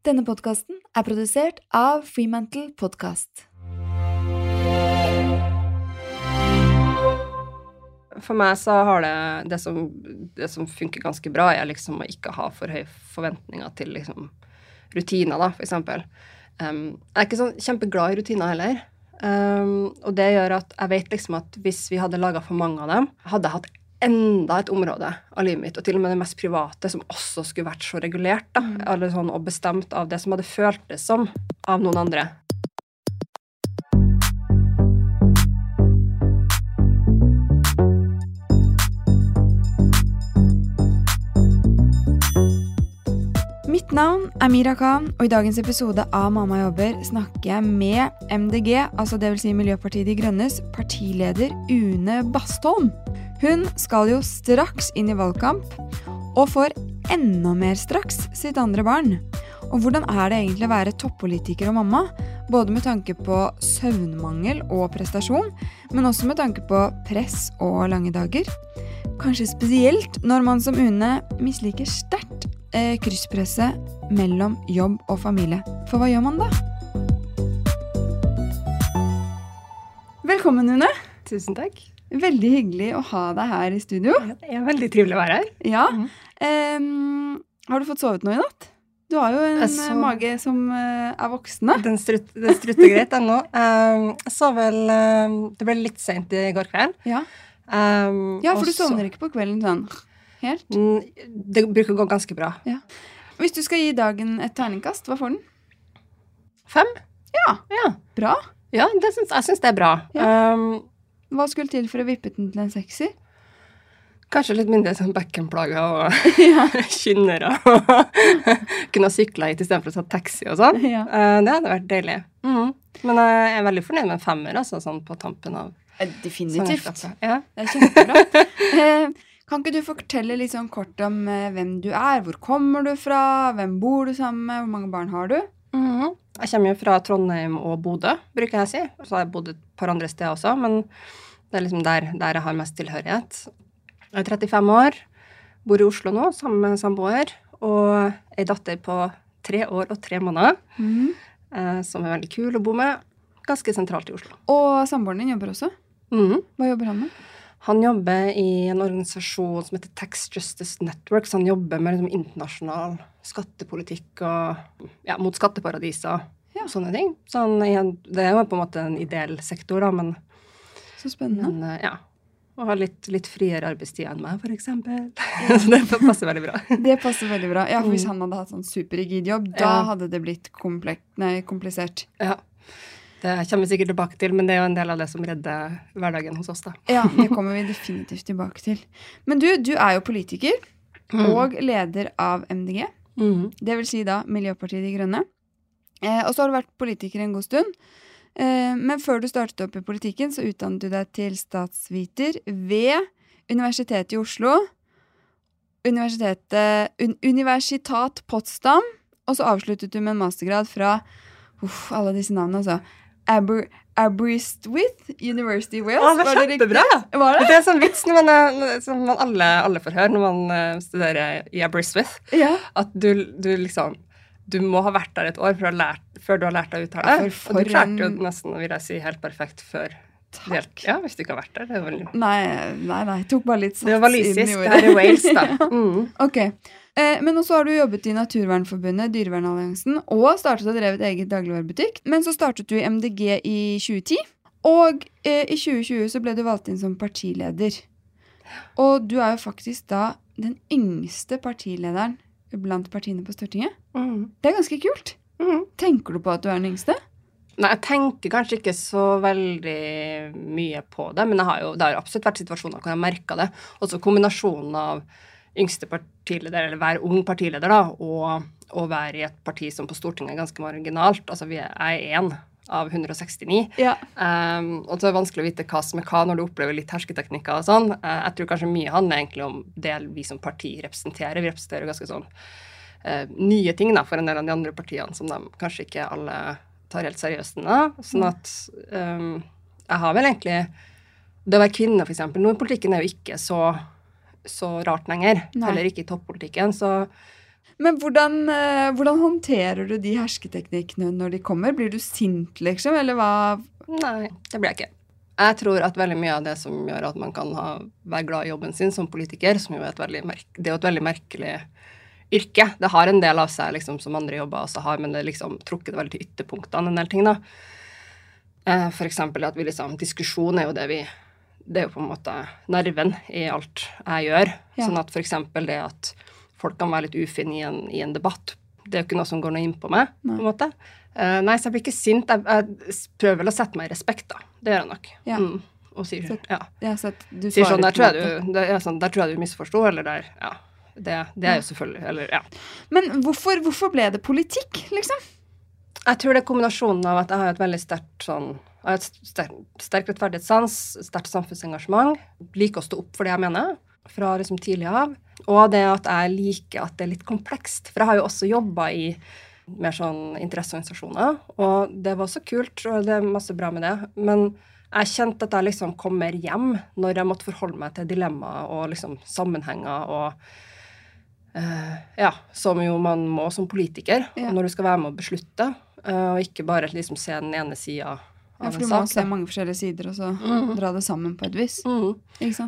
Denne podkasten er produsert av Freemantle Podcast. For meg så har det det som, det som funker ganske bra, er liksom å ikke ha for høye forventninger til liksom rutiner, da, for eksempel. Um, jeg er ikke sånn kjempeglad i rutiner heller. Um, og det gjør at jeg vet liksom at hvis vi hadde laga for mange av dem, hadde jeg hatt enda et område av livet mitt, og til og med det mest private, som også skulle vært så regulert da, eller sånn, og bestemt av det som hadde føltes som av noen andre. Mitt navn er Mira Khan, og i dagens episode av Mamma jobber snakker jeg med MDG, altså dvs. Si Miljøpartiet De Grønnes partileder Une Bastholm. Hun skal jo straks inn i valgkamp, og får enda mer straks sitt andre barn. Og hvordan er det egentlig å være toppolitiker og mamma? Både med tanke på søvnmangel og prestasjon, men også med tanke på press og lange dager. Kanskje spesielt når man som Une misliker sterkt eh, krysspresset mellom jobb og familie. For hva gjør man da? Velkommen, Une. Tusen takk. Veldig hyggelig å ha deg her i studio. Ja, det er veldig trivelig å være her. Ja. Em, har du fått sovet noe i natt? Du har jo en så- eh, mage som uh, er voksne. Den, strutt, den strutter greit ennå. Um, jeg så vel um, Det ble litt seint i går kveld. Ja, Um, ja for du så- sovner ikke på kvelden sånn helt? Mm, Det bruker å gå ganske bra. Hvis du skal gi dagen et terningkast, hva får den? Fem? Ja. Ja, Bra. ja det syns, jeg syns det er bra. Um, Hva skulle til for å vippe den til en sekser? kanskje litt mindre sånn bekkenplager og ja. kynnere. og Kunne ha sykla hit istedenfor å ta taxi og sånn. ja. Uh, det hadde vært deilig. Mhm. Men jeg er veldig fornøyd med en femmer, altså, sånn på tampen av Definitivt. Ja. Det er kjempebra. Eh, kan ikke du fortelle litt sånn kort om eh, hvem du er? Hvor kommer du fra? Hvem bor du sammen med? Hvor mange barn har du? Mhm. Jeg kommer jo fra Trondheim og Bodø, bruker jeg å si. Så har jeg bodd et par andre steder også, men det er liksom der, der jeg har mest tilhørighet. Jeg er 35 år, bor i Oslo nå sammen med samboer, og ei datter på tre år og tre måneder, mm. eh, som er veldig kul å bo med. Ganske sentralt i Oslo. Og samboeren din jobber også? Mhm. Hva jobber han med? Han jobber i en organisasjon som heter Tax Justice Network, så han jobber med liksom internasjonal skattepolitikk og ja, mot skatteparadiser Ja. og sånne ting. Så han, det er jo på en måte en ideell sektor, da, men, Så spennende. men eh, ja. Og har litt, litt friere arbeidstid enn meg, eksempel. så det passer veldig bra. Det passer veldig bra. Ja, for Hvis Mm. han hadde hatt sånn superrigid jobb, da Ja. hadde det blitt komplek nei, komplisert. Ja. Det kommer vi sikkert tilbake til, men det er jo en del av det som redder hverdagen hos oss, da. Ja, det kommer vi definitivt tilbake til. Men du, du er jo politiker og leder av MDG. Mm. Det vil si da Miljøpartiet De Grønne. Eh, og så har du vært politiker en god stund. Eh, men før du startet opp i politikken, så utdannet du deg til statsviter ved Universitetet i Oslo. Universitetet Un Universitat Potsdam. Og så avsluttet du med en mastergrad fra uff, alle disse navnene, altså. Aber Aberystwyth University Wales. Ah, det var riktig? kjempebra! Var det? Det er sånn vits man, som man alle, alle får høre når man eh, studerer i Aberystwyth. Ja. At du, du liksom Du må ha vært der et år for lært, før du har lært deg å uttale. Ja, for- og du klarte jo nesten, vil jeg si, helt perfekt før. Takk. Ja, hvis du ikke har vært der. Det var Nei, nei, nei. Tok bare litt sats Det var inn i ordet. Det her er Wales, da. Mm. Ok. Eh, men også har du jobbet i Naturvernforbundet, Dyrevernalliansen, og startet og drevet eget dagligvarebutikk. Men så startet du i MDG i 2010, og eh, i 2020 så ble du valgt inn som partileder. Og du er jo faktisk da den yngste partilederen blant partiene på Stortinget. Mm. Det er ganske kult. Mm. Tenker du på at du er den yngste? Nei, jeg tenker kanskje ikke så veldig mye på det, men har jo, det har absolutt vært situasjoner hvor jeg har merka det. Også kombinasjonen av yngste partileder, eller være ung partileder, da, og å være i et parti som på Stortinget er ganske marginalt. Altså, vi er, jeg er én av 169. Ja. Um, og så er det vanskelig å vite hva som er hva når du opplever litt hersketeknikker og sånn. Uh, jeg tror kanskje mye handler egentlig om det vi som parti representerer. Vi representerer ganske sånn uh, nye ting da, for en del av de andre partiene som de kanskje ikke alle tar helt seriøst ennå. Sånn at um, jeg har vel egentlig Det å være kvinne, eksempel. Nå i politikken er jo ikke så, så rart lenger. Nei. Heller ikke i toppolitikken. Så Men hvordan, eh, hvordan håndterer du de hersketeknikkene når de kommer? Blir du sint, liksom, eller hva? Nei, det blir jeg ikke. Jeg tror at veldig mye av det som gjør at man kan ha, være glad i jobben sin som politiker, som jo er et veldig, det er jo et veldig merkelig yrke. Det har en del av seg liksom, som andre jobber også har, men det er liksom trukket veldig til ytterpunktene en del ting. da. Eh, for eksempel at vi liksom Diskusjon er jo det vi Det er jo på en måte nerven i alt jeg gjør. Ja. Sånn at eksempel det at folk kan være litt ufine i en, i en debatt, det er jo ikke noe som går noe inn på meg. Nei. på en måte. Uh, nei, så jeg blir ikke sint. Jeg, jeg prøver vel å sette meg i respekt, da. Det gjør jeg nok. Ja. Mm. Og sier, Så- ja. Ja, så du sier sånn, der tror, du, det ja, sånn, der tror jeg du misforsto, eller der Ja. Det, det er jo selvfølgelig Eller, ja. Men hvorfor, hvorfor ble det politikk, liksom? Jeg tror det er kombinasjonen av at jeg har et veldig sterkt sånn har et sterk, sterk rettferdighetssans, sterkt samfunnsengasjement, liker å stå opp for det jeg mener, fra liksom tidlig av. Og det at jeg liker at det er litt komplekst. For jeg har jo også jobba i mer sånn interesseorganisasjoner, og det var også kult, og det er masse bra med det. Men jeg kjente at jeg liksom kom mer hjem når jeg måtte forholde meg til dilemmaer og liksom sammenhenger og uh, Ja, som jo man må som politiker, Ja. når du skal være med å beslutte, uh, og ikke bare liksom se den ene sida Ja, for du må se mange forskjellige sider og så Mhm. dra det sammen på et vis. Mm.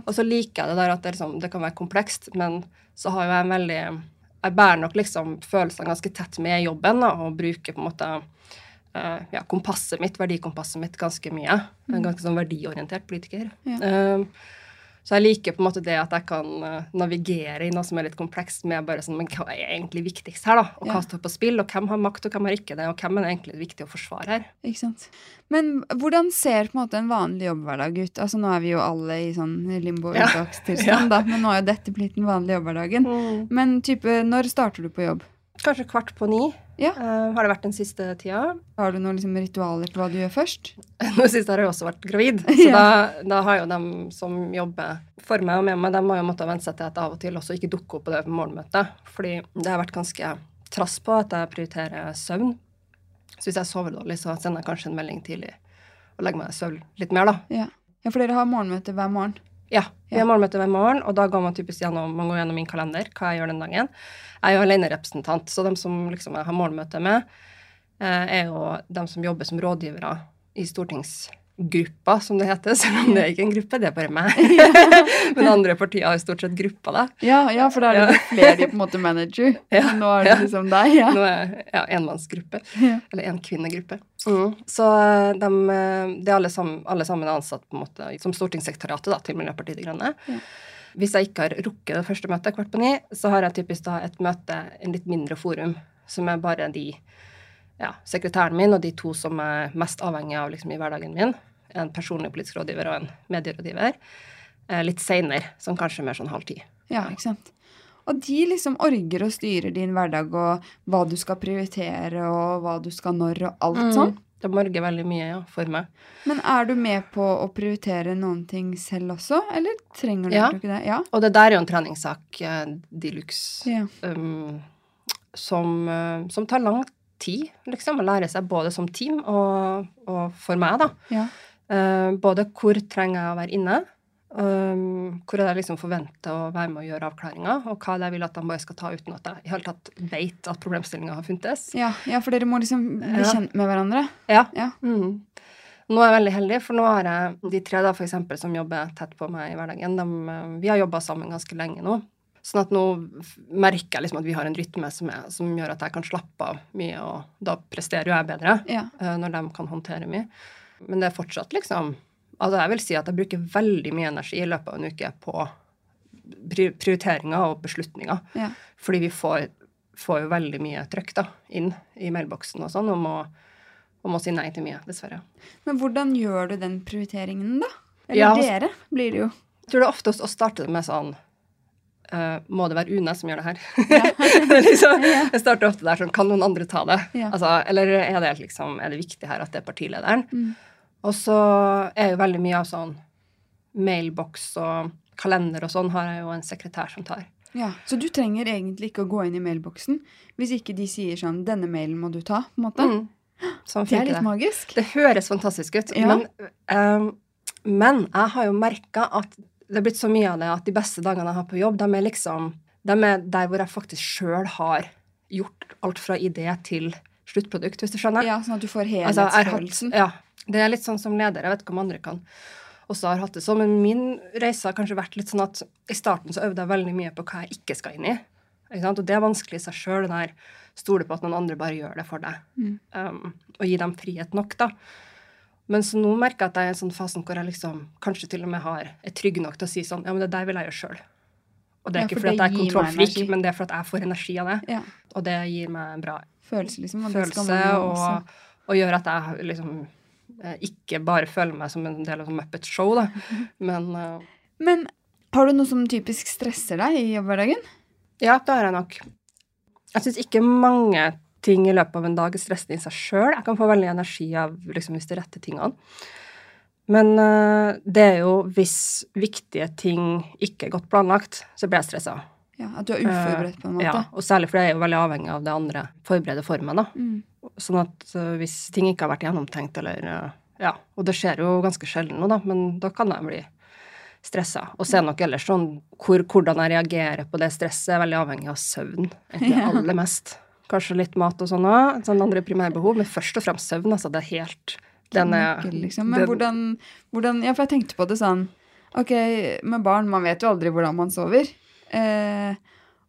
Og så liker jeg det der at det, liksom, det kan være komplekst, men så har jo jeg en veldig Jeg bærer nok liksom følelsene ganske tett med i jobben da, og bruker på en måte uh, ja, kompasset mitt, verdikompasset mitt, ganske mye. Er en ganske sånn verdiorientert politiker. Ja. Eh, så jeg liker på en måte det at jeg kan eh, navigere i noe som er litt komplekst, med bare sånn Men hva er egentlig viktigst her, da? Og hva står på spill? Og hvem har makt, og hvem har ikke det? Og hvem er det egentlig viktig å forsvare her? Ikke sant? Men hvordan ser på en måte en vanlig jobbhverdag ut? Altså Nå er vi jo alle i sånn limbo Ja. Ja. da, men nå er jo dette blitt den vanlige jobbhverdagen. Men type, når starter du på jobb? Kanskje kvart på ni Ja. Uh, har det vært den siste tida. Har du noen liksom ritualer på hva du gjør først? Nå sist har jeg også vært gravid, så Ja. da, da har jo dem som jobber for meg og med meg, de har jo måttet venne seg til at jeg av og til også ikke dukker opp på det morgenmøtet. Fordi det har vært ganske trass på at jeg prioriterer søvn. Så hvis jeg sover dårlig, så sender jeg kanskje en melding tidlig og legger meg i søvn litt mer, da. Ja. ja, for dere har morgenmøte hver morgen. Ja, vi har morgenmøte hver morgen, og da går man typisk gjennom, man går gjennom min kalender, hva jeg gjør den dagen. Jeg er jo alenerepresentant, så dem som liksom jeg har morgenmøte med, eh, er jo dem som jobber som rådgivere i stortingsgruppa, som det heter, selv om det er ikke en gruppe, det er bare meg. Men andre partier har jo stort sett gruppa, da. Ja, ja for da er det Ja. flere de på en måte manager. Ja, nå er det liksom deg, ja. Nå er ja, enmannsgruppe, eller enkvinnegruppe. Mm. Så de, eh, det er alle sammen, alle sammen er ansatt på en måte som stortingssekretariatet da, til Miljøpartiet De Grønne. Hvis jeg ikke har rukket det første møtet kvart på ni, så har jeg typisk da et møte, en litt mindre forum, som er bare de ja, sekretæren min og de to som er mest avhengig av liksom, i hverdagen min. En personlig politisk rådgiver og en medierådgiver. Eh, litt seinere, som kanskje mer sånn halv ti. Ja, ikke sant. Og de liksom orger og styrer din hverdag og hva du skal prioritere og hva du skal når og alt sånn. Det morger veldig mye ja, for meg. Men er du med på å prioritere noen ting selv også, eller trenger du Ja. ikke det? Ja. Og det der er jo en treningssak eh, de luxe. ja. um, som, uh, som tar lang tid, liksom, å lære seg både som team og, og for meg, da. ja. Uh, både hvor trenger jeg å være inne, um, hvor er det liksom forventer å være med å gjøre avklaringer, og hva er det jeg vil at de bare skal ta uten at jeg i hele tatt vet at problemstillinga har funtes. Ja, ja, for dere må liksom bli kjent med hverandre. Ja. Ja. Mm. Nå er jeg veldig heldig, for nå har jeg de tre da, for eksempel, som jobber tett på meg i hverdagen. De, uh, vi har jobba sammen ganske lenge nå. Sånn at nå merker jeg liksom at vi har en rytme som, er, som gjør at jeg kan slappe av mye, og da presterer jo jeg bedre Ja. eh, når de kan håndtere mye. Men det er fortsatt liksom Altså jeg vil si at jeg bruker veldig mye energi i løpet av en uke på prioriteringer og beslutninger. ja. Fordi vi får, får jo veldig mye trøkk da, inn i mailboksen og sånn, og må, å si nei til mye, dessverre. Men hvordan gjør du den prioriteringen, da? Eller Ja, dere, blir det jo. Jeg tror det er oftest å starte med sånn eh, Må det være Une som gjør det her? Ja. liksom, jeg starter ofte der sånn Kan noen andre ta det? Ja. Altså, eller er det, liksom, er det viktig her at det er partilederen? Mm. Og så er jo veldig mye av sånn mailboks og kalender og sånn har jeg jo en sekretær som tar. Ja, Så du trenger egentlig ikke å gå inn i mailboksen hvis ikke de sier sånn 'Denne mailen må du ta'. på en måte. Mm. Sånn Det er litt det. magisk. Det høres fantastisk ut, Ja. men, um, men jeg har jo merka at det er blitt så mye av det at de beste dagene jeg har på jobb, de er liksom de er der hvor jeg faktisk sjøl har gjort alt fra idé til sluttprodukt, hvis du skjønner. Ja, sånn at du får Altså, helhetsfølelsen. ja, det er litt sånn som leder. Jeg vet ikke om andre kan også har hatt det sånn, men min reise har kanskje vært litt sånn at i starten så øvde jeg veldig mye på hva jeg ikke skal inn i. Ikke? Og det er vanskelig i seg sjøl, den der stole på at noen andre bare gjør det for deg. Mm. Um, og gi dem frihet nok, da. Men så nå merker jeg at jeg er i en sånn fasen hvor jeg liksom kanskje til og med har, er trygg nok til å si sånn Ja, men det der vil jeg gjøre sjøl. Og det er Ja, ikke for fordi jeg er kontrollfrik, men det er fordi jeg får energi av det. Ja. Og det gir meg en bra Følelse, liksom. Og følelse, og, og gjør at jeg liksom eh, ikke bare føler meg som en del av sånn Muppet Show, da. Men uh, Men har du noe som typisk stresser deg i jobbhverdagen? ja, det har jeg nok. Jeg syns ikke mange ting i løpet av en dag er stressende i seg sjøl. Jeg kan få veldig energi av liksom, hvis er rette tingene. Men uh, det er jo hvis viktige ting ikke er godt planlagt, så blir jeg stressa. Ja, At du er uforberedt, på en måte? Ja, og særlig fordi jeg er jo veldig avhengig av det andre forbereder for meg, da. Mm. Sånn at uh, hvis ting ikke har vært gjennomtenkt, eller uh, Ja. Og det skjer jo ganske sjelden nå, da, men da kan jeg bli stressa. Og så er nok ellers sånn hvor, hvordan jeg reagerer på det stresset, er veldig avhengig av søvn. Egentlig aller mest. Kanskje litt mat og sånn òg. Sånn andre primærbehov, men først og fremst søvn. Altså, det er helt Den er liksom. Men den- hvordan, hvordan Ja, for jeg tenkte på det sånn Ok, med barn, man vet jo aldri hvordan man sover. Eh,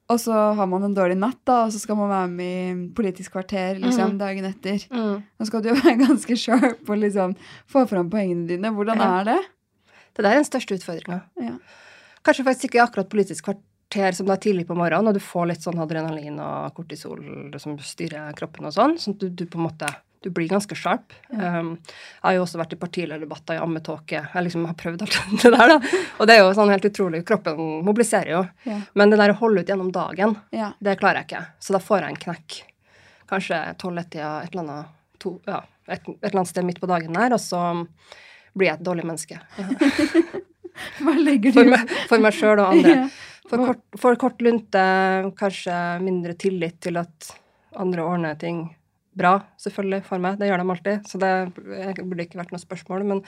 og så har man en dårlig natt, da, og så skal man være med i Politisk kvarter liksom, mm. dagen etter. mm. Nå skal du jo være ganske sharp og liksom få fram poengene dine. Hvordan Ja. er det? Det der er den største utfordringa. Ja. Kanskje faktisk ikke akkurat Politisk kvarter som det er tidlig på morgenen, og du får litt sånn adrenalin og kortisol som styrer kroppen og sånn, sånn at du, du på en måte du blir ganske sharp. Ja. Um, jeg har jo også vært i partilederdebatter i ammetåke. Jeg liksom har prøvd alt det der, da. Og det er jo sånn helt utrolig. Kroppen mobiliserer jo. Ja. Men det der å holde ut gjennom dagen, ja. det klarer jeg ikke. Så da får jeg en knekk. Kanskje tolv-ett-tida, et eller annet to, ja, et, et eller annet sted midt på dagen der, og så blir jeg et dårlig menneske. Hva legger du For meg, for meg sjøl og andre. Ja. For kort, for kort lunte, kanskje mindre tillit til at andre ordner ting bra, selvfølgelig, for meg. Det gjør de alltid, så det burde ikke vært noe spørsmål. Men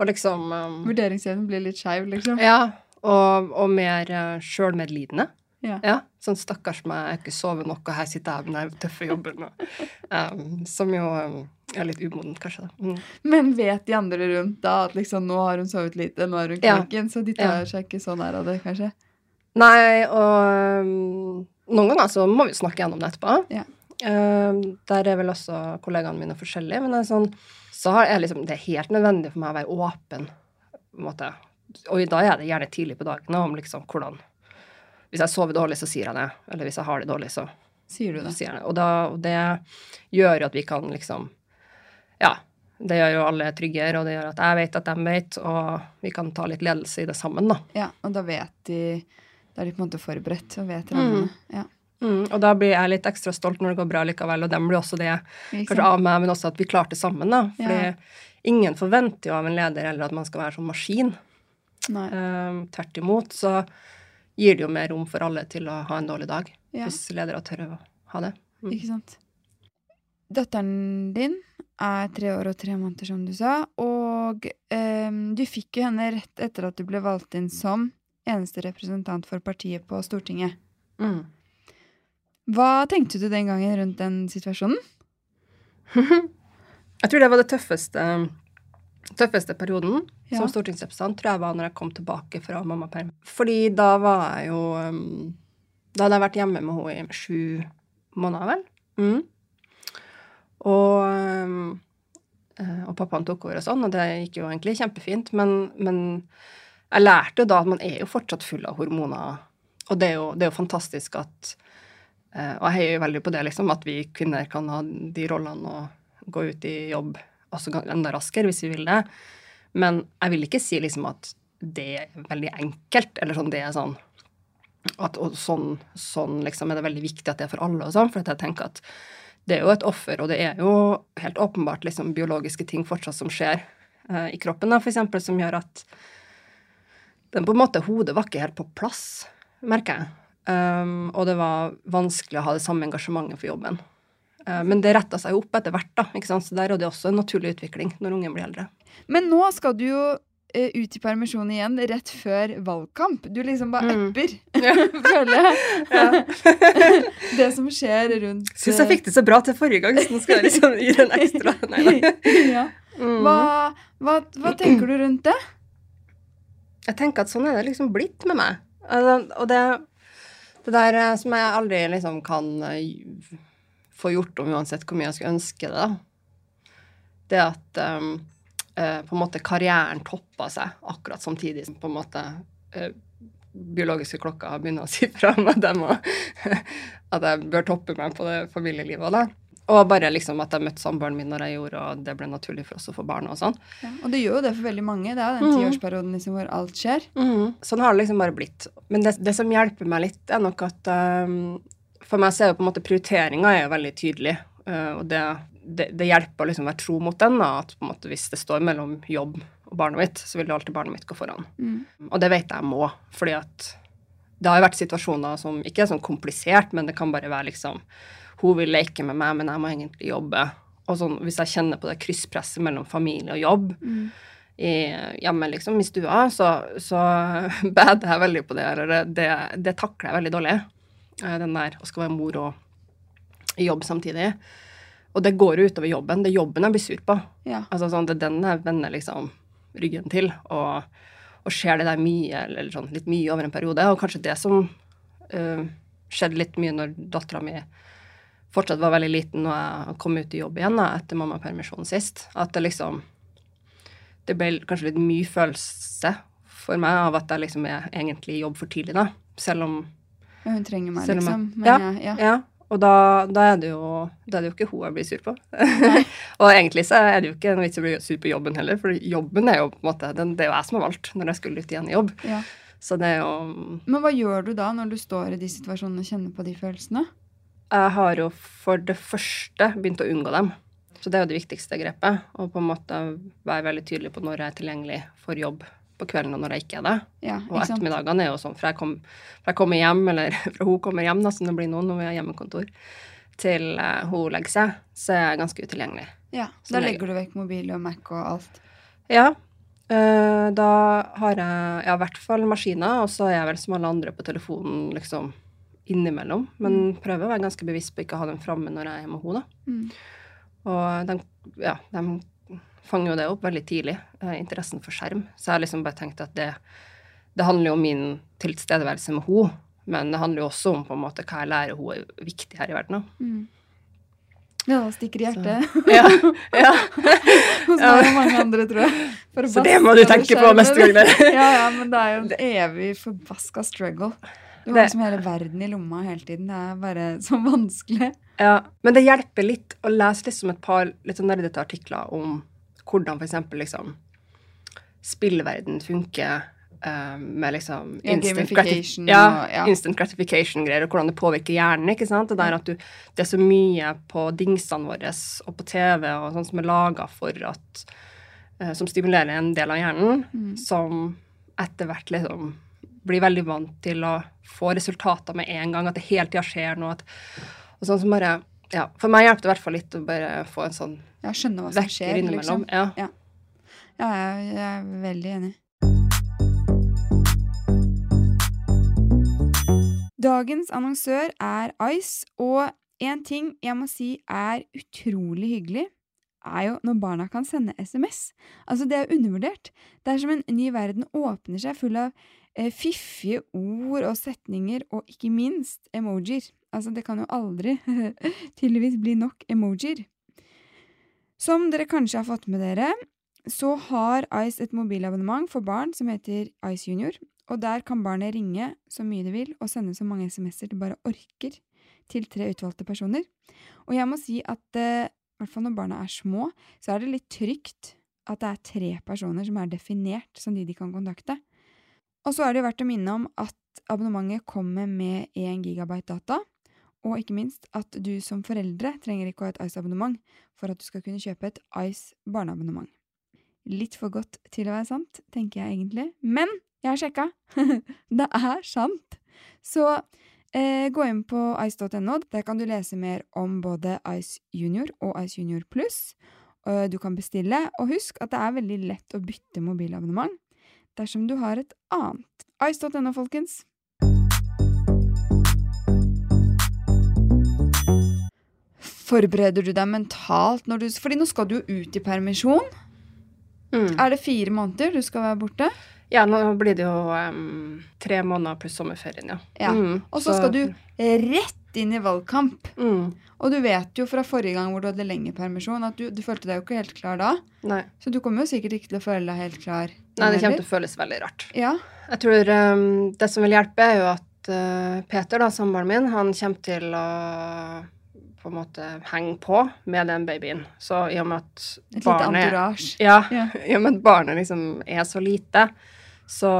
og liksom um, Vurderingsevnen blir litt skeiv, liksom. Ja, og, og mer uh, sjølmedlidende. Ja. Ja, sånn stakkars meg, jeg har ikke sovet nok, og her sitter jeg med den tøffe jobben. Um, som jo um, er litt umodent, kanskje. Mm. Men vet de andre rundt da at liksom nå har hun sovet lite, nå er hun Ja. så de tar seg ikke så nær av det, kanskje? Nei, og um, noen ganger så må vi snakke gjennom det etterpå. Ja. Um, der er vel også kollegaene mine forskjellige, men det er sånn, så er liksom, det er helt nødvendig for meg å være åpen. på en måte. Og da er det gjerne tidlig på dagen om liksom hvordan Hvis jeg sover dårlig, så sier jeg det. Eller hvis jeg har det dårlig, så Sier du det? sier jeg det. Og, da, og det gjør jo at vi kan liksom Ja. Det gjør jo alle tryggere, og det gjør at jeg vet at de vet, og vi kan ta litt ledelse i det sammen, da. Ja, og da vet de Da er de på en måte forberedt og vet Mm. Ja. Mm, og da blir jeg litt ekstra stolt når det går bra likevel, og dem blir også det. Kanskje av meg, men også at vi klarte det sammen. da. Fordi Ja. ingen forventer jo av en leder eller at man skal være sånn maskin. Um, Tvert imot så gir det jo mer rom for alle til å ha en dårlig dag. Ja. Hvis ledere tør å ha det. Mm. Ikke sant. Datteren din er tre år og tre måneder, som du sa, og um, du fikk jo henne rett etter at du ble valgt inn som eneste representant for partiet på Stortinget. Mm. Hva tenkte du den gangen rundt den situasjonen? Jeg tror det var det tøffeste, tøffeste perioden Ja. som stortingsrepresentant, tror jeg var når jeg kom tilbake fra mammaperm. Fordi da var jeg jo um, Da hadde jeg vært hjemme med henne i sju måneder, vel. Mm. Og, um, eh, og pappaen tok over og sånn, og det gikk jo egentlig kjempefint. Men, men jeg lærte jo da at man er jo fortsatt full av hormoner. Og det er jo, det er jo fantastisk at eh, Og jeg heier jo veldig på det, liksom, at vi kvinner kan ha de rollene og gå ut i jobb også enda raskere hvis vi vil det. Men jeg vil ikke si liksom at det er veldig enkelt, eller sånn det er sånn at og sånn, sånn liksom er det veldig viktig at det er for alle og sånn, for jeg tenker at det er jo et offer, og det er jo helt åpenbart liksom biologiske ting fortsatt som skjer eh, i kroppen, da, for eksempel, som gjør at den på en måte, hodet var ikke helt på plass, merker jeg. Um, og det var vanskelig å ha det samme engasjementet for jobben. Uh, men det retta seg jo opp etter hvert, da, ikke sant? så der er det også en naturlig utvikling når ungen blir eldre. Men nå skal du jo eh, ut i permisjon igjen rett før valgkamp. Du liksom bare Mm. upper, føler jeg. Det som skjer rundt Syns jeg fikk det så bra til forrige gang, så nå skal jeg liksom gi det en ekstra. Nei nei. ja. Mm. hva, hva, hva tenker du rundt det? Jeg tenker at sånn er det liksom blitt med meg. Altså, og det, det der eh, som jeg aldri liksom kan eh, få gjort om uansett hvor mye jeg skulle ønske det, da. Det at um, uh, på en måte karrieren toppa seg akkurat samtidig som på en måte uh, biologiske klokka begynner å si fra jeg, at jeg bør toppe meg på det familielivet. Da. Og bare liksom at jeg møtte samboeren min når jeg gjorde, og det ble naturlig for oss å få barn og sånn. Ja. Og det gjør jo det for veldig mange. Det er den Mhm. tiårsperioden liksom hvor alt skjer. Sånn har det liksom bare blitt. Men det, det som hjelper meg litt, er nok at um, For meg så er jo på en måte prioriteringa er jo veldig tydelig. uh, og det, det, det hjelper å liksom være tro mot den. Da, at på en måte hvis det står mellom jobb og barnet mitt, så vil alltid barnet mitt gå foran. Mm. Og det vet jeg jeg må, fordi at det har jo vært situasjoner som ikke er sånn komplisert, men det kan bare være liksom Hun vil leke med meg, men jeg må egentlig jobbe. Og sånn, hvis jeg kjenner på det krysspresset mellom familie og jobb, Mm. i, hjemme liksom, i stua, så, så bader jeg veldig på det. Eller det, det, takler jeg veldig dårlig. Eh, Den der å skal være mor og jobbe jobb samtidig. Og det går jo utover jobben. Det er jobben jeg blir sur på. Ja. Altså sånn, Det er den jeg vender liksom ryggen til. Og, og ser det der mye, eller sånn litt mye over en periode. Og kanskje det som uh, skjedde litt mye når dattera mi fortsatt var veldig liten når jeg kom ut i jobb igjen da, etter mammapermisjonen sist. At det liksom Det ble kanskje litt mye følelse for meg av at jeg liksom er egentlig i jobb for tidlig, da. Selv om Ja, hun trenger meg, liksom. Men Ja. jeg, ja. Ja. Og da, da, er det jo, da er det jo ikke hun jeg blir sur på. og egentlig så er det jo ikke en vits å bli sur på jobben heller, for jobben er jo på en måte den, Det er jo jeg som har valgt når jeg skulle ut igjen i jobb. Ja. Så det er jo Men hva gjør du da, når du står i de situasjonene og kjenner på de følelsene? Jeg har jo for det første begynt å unngå dem. Så det er jo det viktigste grepet. Og på en måte være veldig tydelig på når jeg er tilgjengelig for jobb på kvelden, og når jeg ikke er det. Ja, ikke og ettermiddagene er jo sånn, fra jeg, kom, fra jeg kommer hjem, eller fra hun kommer hjem, da, som det blir nå når vi har hjemmekontor, til eh, hun legger seg, så er jeg ganske utilgjengelig. Ja, så Da legger du vekk mobil og Mac og alt. Ja, eh, da har jeg ja, i hvert fall maskiner, og så er jeg vel som alle andre på telefonen liksom innimellom. Men prøver å være ganske bevisst på ikke å ha den framme når jeg er med henne. Mm. Og de, ja, de fanger jo det opp veldig tidlig, eh, interessen for skjerm. Så jeg har liksom bare tenkt at det, det handler jo om min tilstedeværelse med henne, men det handler jo også om på en måte hva jeg lærer henne er viktig her i verden. Mm. Ja, stikker i hjertet. Ja, ja. Hos meg og mange andre, tror jeg. Så det må du tenke på neste gang. ja, ja, men det er jo en evig forbaska struggle. Du har liksom hele verden i lomma hele tiden. Det er bare så vanskelig. Ja, men det hjelper litt å lese liksom et par litt sånn nerdete artikler om hvordan eksempel liksom spillverden funker uh, med liksom Ja, instant, gamification grati ja, og- ja. instant gratification-greier, og hvordan det påvirker hjernen. ikke sant? Det er at du, det er så mye på dingsene våre og på TV og sånn som er laga for at uh, Som stimulerer en del av hjernen, Mm. som etter hvert liksom blir veldig vant til å få resultater med en gang, at det hele tida skjer noe. At, og sånn som bare, ja, For meg hjelper det i hvert fall litt å bare få en sånn Ja, skjønne hva som vekker skjer, innimellom. liksom. Ja. Ja, jeg, jeg er veldig enig. Dagens annonsør er Ice, og en ting jeg må si er utrolig hyggelig, er jo når barna kan sende SMS. Altså, det er undervurdert. Det er som en ny verden åpner seg full av fiffige ord og setninger, og ikke minst emojier. Altså, det kan jo aldri tydeligvis bli nok emojier. Som dere kanskje har fått med dere, så har Ice et mobilabonnement for barn som heter Ice Junior, og der kan barnet ringe så mye de vil og sende så mange SMS-er det bare orker til tre utvalgte personer. Og jeg må si at eh, i hvert fall når barna er små, så er det litt trygt at det er tre personer som er definert som de de kan kontakte. Og så er det jo verdt å minne om at abonnementet kommer med 1 gigabyte data, og ikke minst at du som foreldre trenger ikke å ha et Ice-abonnement for at du skal kunne kjøpe et Ice barneabonnement. Litt for godt til å være sant, tenker jeg egentlig. Men jeg har sjekka! det er sant! Så eh, gå inn på ice.no. Der kan du lese mer om både Ice Junior og Ice Junior Pluss. øh, du kan bestille. Og husk at det er veldig lett å bytte mobilabonnement dersom du har et annet. Ice.no, folkens. Forbereder du deg mentalt når du Fordi nå skal du jo ut i permisjon. Mm. Er det fire måneder du skal være borte? Ja, nå blir det jo um, tre måneder pluss sommerferien, ja. Ja. Mm, Og så skal du rett inn i valgkamp. mm, Og du vet jo fra forrige gang hvor du hadde lengre permisjon, at du, du følte deg jo ikke helt klar da. Nei. Så du kommer jo sikkert ikke til å føle deg helt klar. Nei, det kommer til å føles veldig rart. Ja. Jeg tror um, det som vil hjelpe, er jo at uh, Peter, da, samboeren min, han kommer til å på en måte henge på med den babyen. Så i og med at Et lite entourage. Ja, Ja. i og med at barnet liksom er så lite, så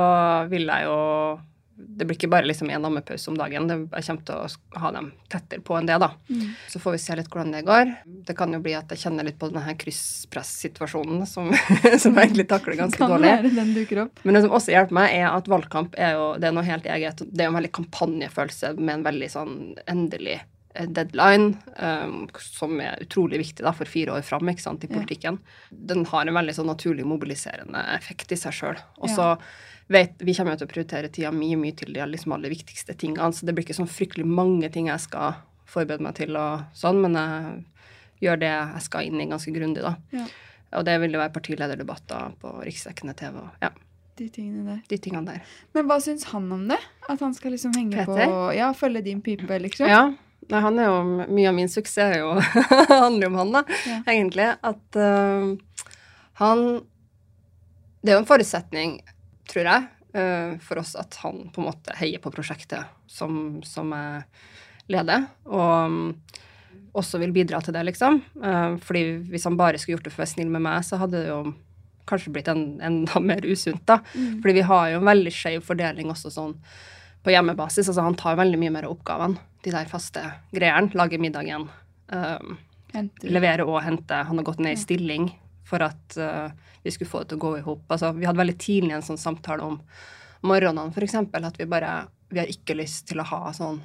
vil jeg jo Det blir ikke bare liksom én ammepause om dagen. Jeg kommer til å ha dem tettere på enn det, da. Mm. Så får vi se litt hvordan det går. Det kan jo bli at jeg kjenner litt på denne her krysspress-situasjonen som, som jeg egentlig takler ganske Kan dårlig. være den duker opp. Men det som også hjelper meg, er at valgkamp er jo det er noe helt eget. Det er jo en veldig kampanjefølelse med en veldig sånn endelig eh, deadline, um, som er utrolig viktig da, for fire år fram ikke sant, i Ja. politikken. Den har en veldig sånn naturlig mobiliserende effekt i seg sjøl. Og Ja. Vet Vi kommer til å prioritere tida mye mye til de liksom aller viktigste tingene, så det blir ikke sånn fryktelig mange ting jeg skal forberede meg til, og sånn, men jeg gjør det jeg skal inn i ganske grundig, da. Ja. Og det vil jo være partilederdebatter på riksdekkende TV og ja, De tingene der. de tingene der. Men hva syns han om det? At han skal liksom henge Peter? på Ja, følge din pipe, liksom? Ja. Nei, han er jo, mye av min suksess er jo, handler jo om han, da, Ja. egentlig. At uh, han Det er jo en forutsetning, tror jeg, øh, for oss at han på en måte heier på prosjektet som, som jeg leder. Og mm, også vil bidra til det, liksom. Eh, fordi hvis han bare skulle gjort det for å være snill med meg, så hadde det jo kanskje blitt en, enda mer usunt, da. Mm. Fordi vi har jo en veldig skjev fordeling også sånn på hjemmebasis. Altså han tar veldig mye mer av oppgavene. De der faste greiene. Lager middagen. Um, Henter. levere og hente. Han har gått ned i stilling for at uh, vi skulle få det til å gå i hop. Altså, vi hadde veldig tidlig en sånn samtale om morgenene, eksempel, at vi bare Vi har ikke lyst til å ha sånn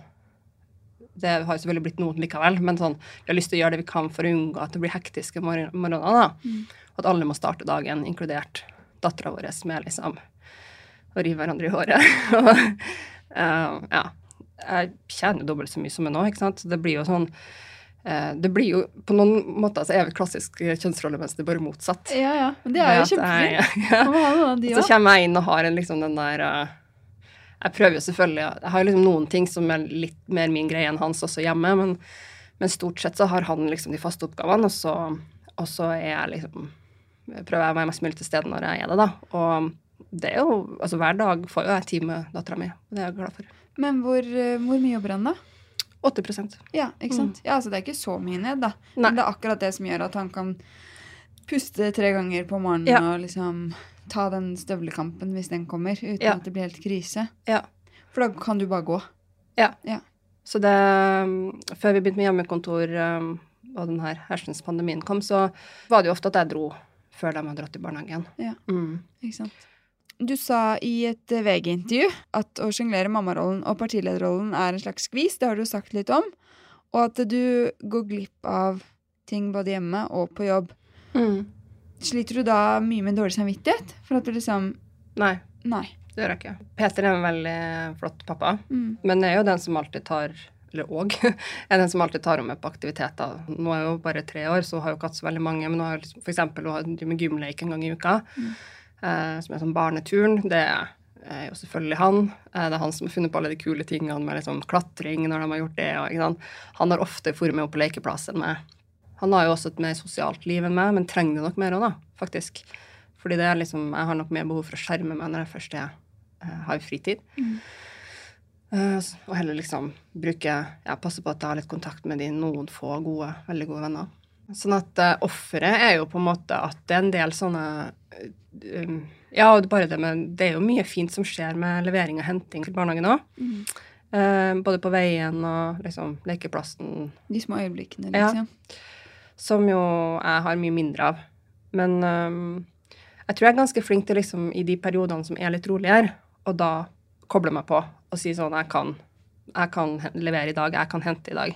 Det har jo selvfølgelig blitt noen likevel, men sånn, vi har lyst til å gjøre det vi kan for å unngå at det blir hektiske mor morgener. Mm. At alle må starte dagen, inkludert dattera vår, med liksom å rive hverandre i håret. Eh, ja. Jeg tjener dobbelt så mye som jeg nå, ikke sant. Så det blir jo sånn Det blir jo På noen måter så er jo klassisk kjønnsrollemønster, bare motsatt. Ja, ja. Men det er jo kjempefint. Ja, ja. Så kommer jeg inn og har en, liksom den der eh, Jeg prøver jo selvfølgelig Jeg har liksom noen ting som er litt mer min greie enn hans også hjemme, men, men stort sett så har han liksom de faste oppgavene, og så, og så er jeg liksom Prøver jeg være mest mulig til stede når jeg er det, da. Og det er jo Altså hver dag får jo jeg tid med dattera mi, og det er jeg glad for. Men hvor, eh, hvor mye jobber han, da? 80% Ja, ikke sant? Ja, altså Det er ikke så mye ned, da. Mm. Nei. Men det er akkurat det som gjør at han kan puste tre ganger på morgenen Ja. og liksom ta den støvlekampen hvis den kommer, uten Ja. at det blir helt krise. Ja. For da kan du bare gå. Ja. Så det Før vi begynte med hjemmekontor um, og den her hersens pandemien kom, så var det jo ofte at jeg dro før de hadde dratt i barnehagen. Ja. Mm. Ikke sant? Du sa i et VG-intervju at å sjonglere mammarollen og partilederrollen er en slags skvis. Det har du sagt litt om. Og at du går glipp av ting både hjemme og på jobb. Mm. Sliter du da mye med dårlig samvittighet? For at du liksom Nei, Nei. det gjør jeg ikke. Peter er en veldig flott pappa, Mm. men er jo den som alltid tar eller òg, er den som alltid tar med på aktiviteter. Nå er hun bare tre år, så har jo ikke hatt så veldig mange. Men nå har liksom, for eksempel, hun drevet med gymleik en gang i uka, Mm. Eh, som er sånn barneturn. Det er jo selvfølgelig han. Eh, det er han som har funnet på alle de kule tingene med liksom klatring når de har gjort det. Og? Han har ofte vært med opp på lekeplass enn meg. Han har jo også et mer sosialt liv enn meg, men trenger det nok mer òg, da, faktisk. Fordi det er liksom, jeg har nok mer behov for å skjerme meg når jeg først er, eh, har fritid. Mm. Uh, og heller liksom bruke ja, Passe på at jeg har litt kontakt med de noen få gode, veldig gode venner. Sånn at uh, offeret er jo på en måte at det er en del sånne Ja, og bare det med Det er jo mye fint som skjer med levering og henting til barnehagen òg. Mm. både på veien og liksom lekeplassen, De små øyeblikkene, Ja. liksom. som jo jeg har mye mindre av. Men um, jeg tror jeg er ganske flink til liksom i de periodene som er litt roligere, og da koble meg på og si sånn Jeg kan, jeg kan levere i dag, jeg kan hente i dag.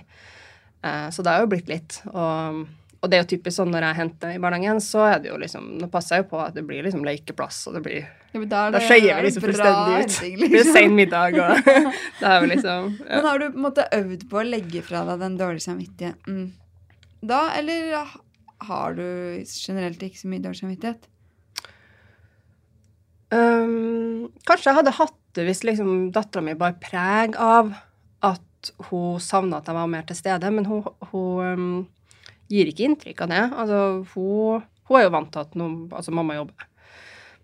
Eh, så det har jo blitt litt. Og og det er jo typisk sånn når jeg henter i barnehagen, så er det jo liksom Nå passer jeg jo på at det blir liksom lekeplass, og det blir Ja, men da er skeier er vi liksom fullstendig ut. Liksom. Det blir sein middag, og da er vi liksom ja. Men har du på en måte øvd på å legge fra deg den dårlige samvittigheten da, eller har du generelt ikke så mye dårlig samvittighet? Um, kanskje jeg hadde hatt det hvis liksom dattera mi bar preg av at hun savna at jeg var mer til stede, men hun, hun um, gir ikke inntrykk av det. Altså, hun, hun er jo vant til at noen, altså, mamma jobber.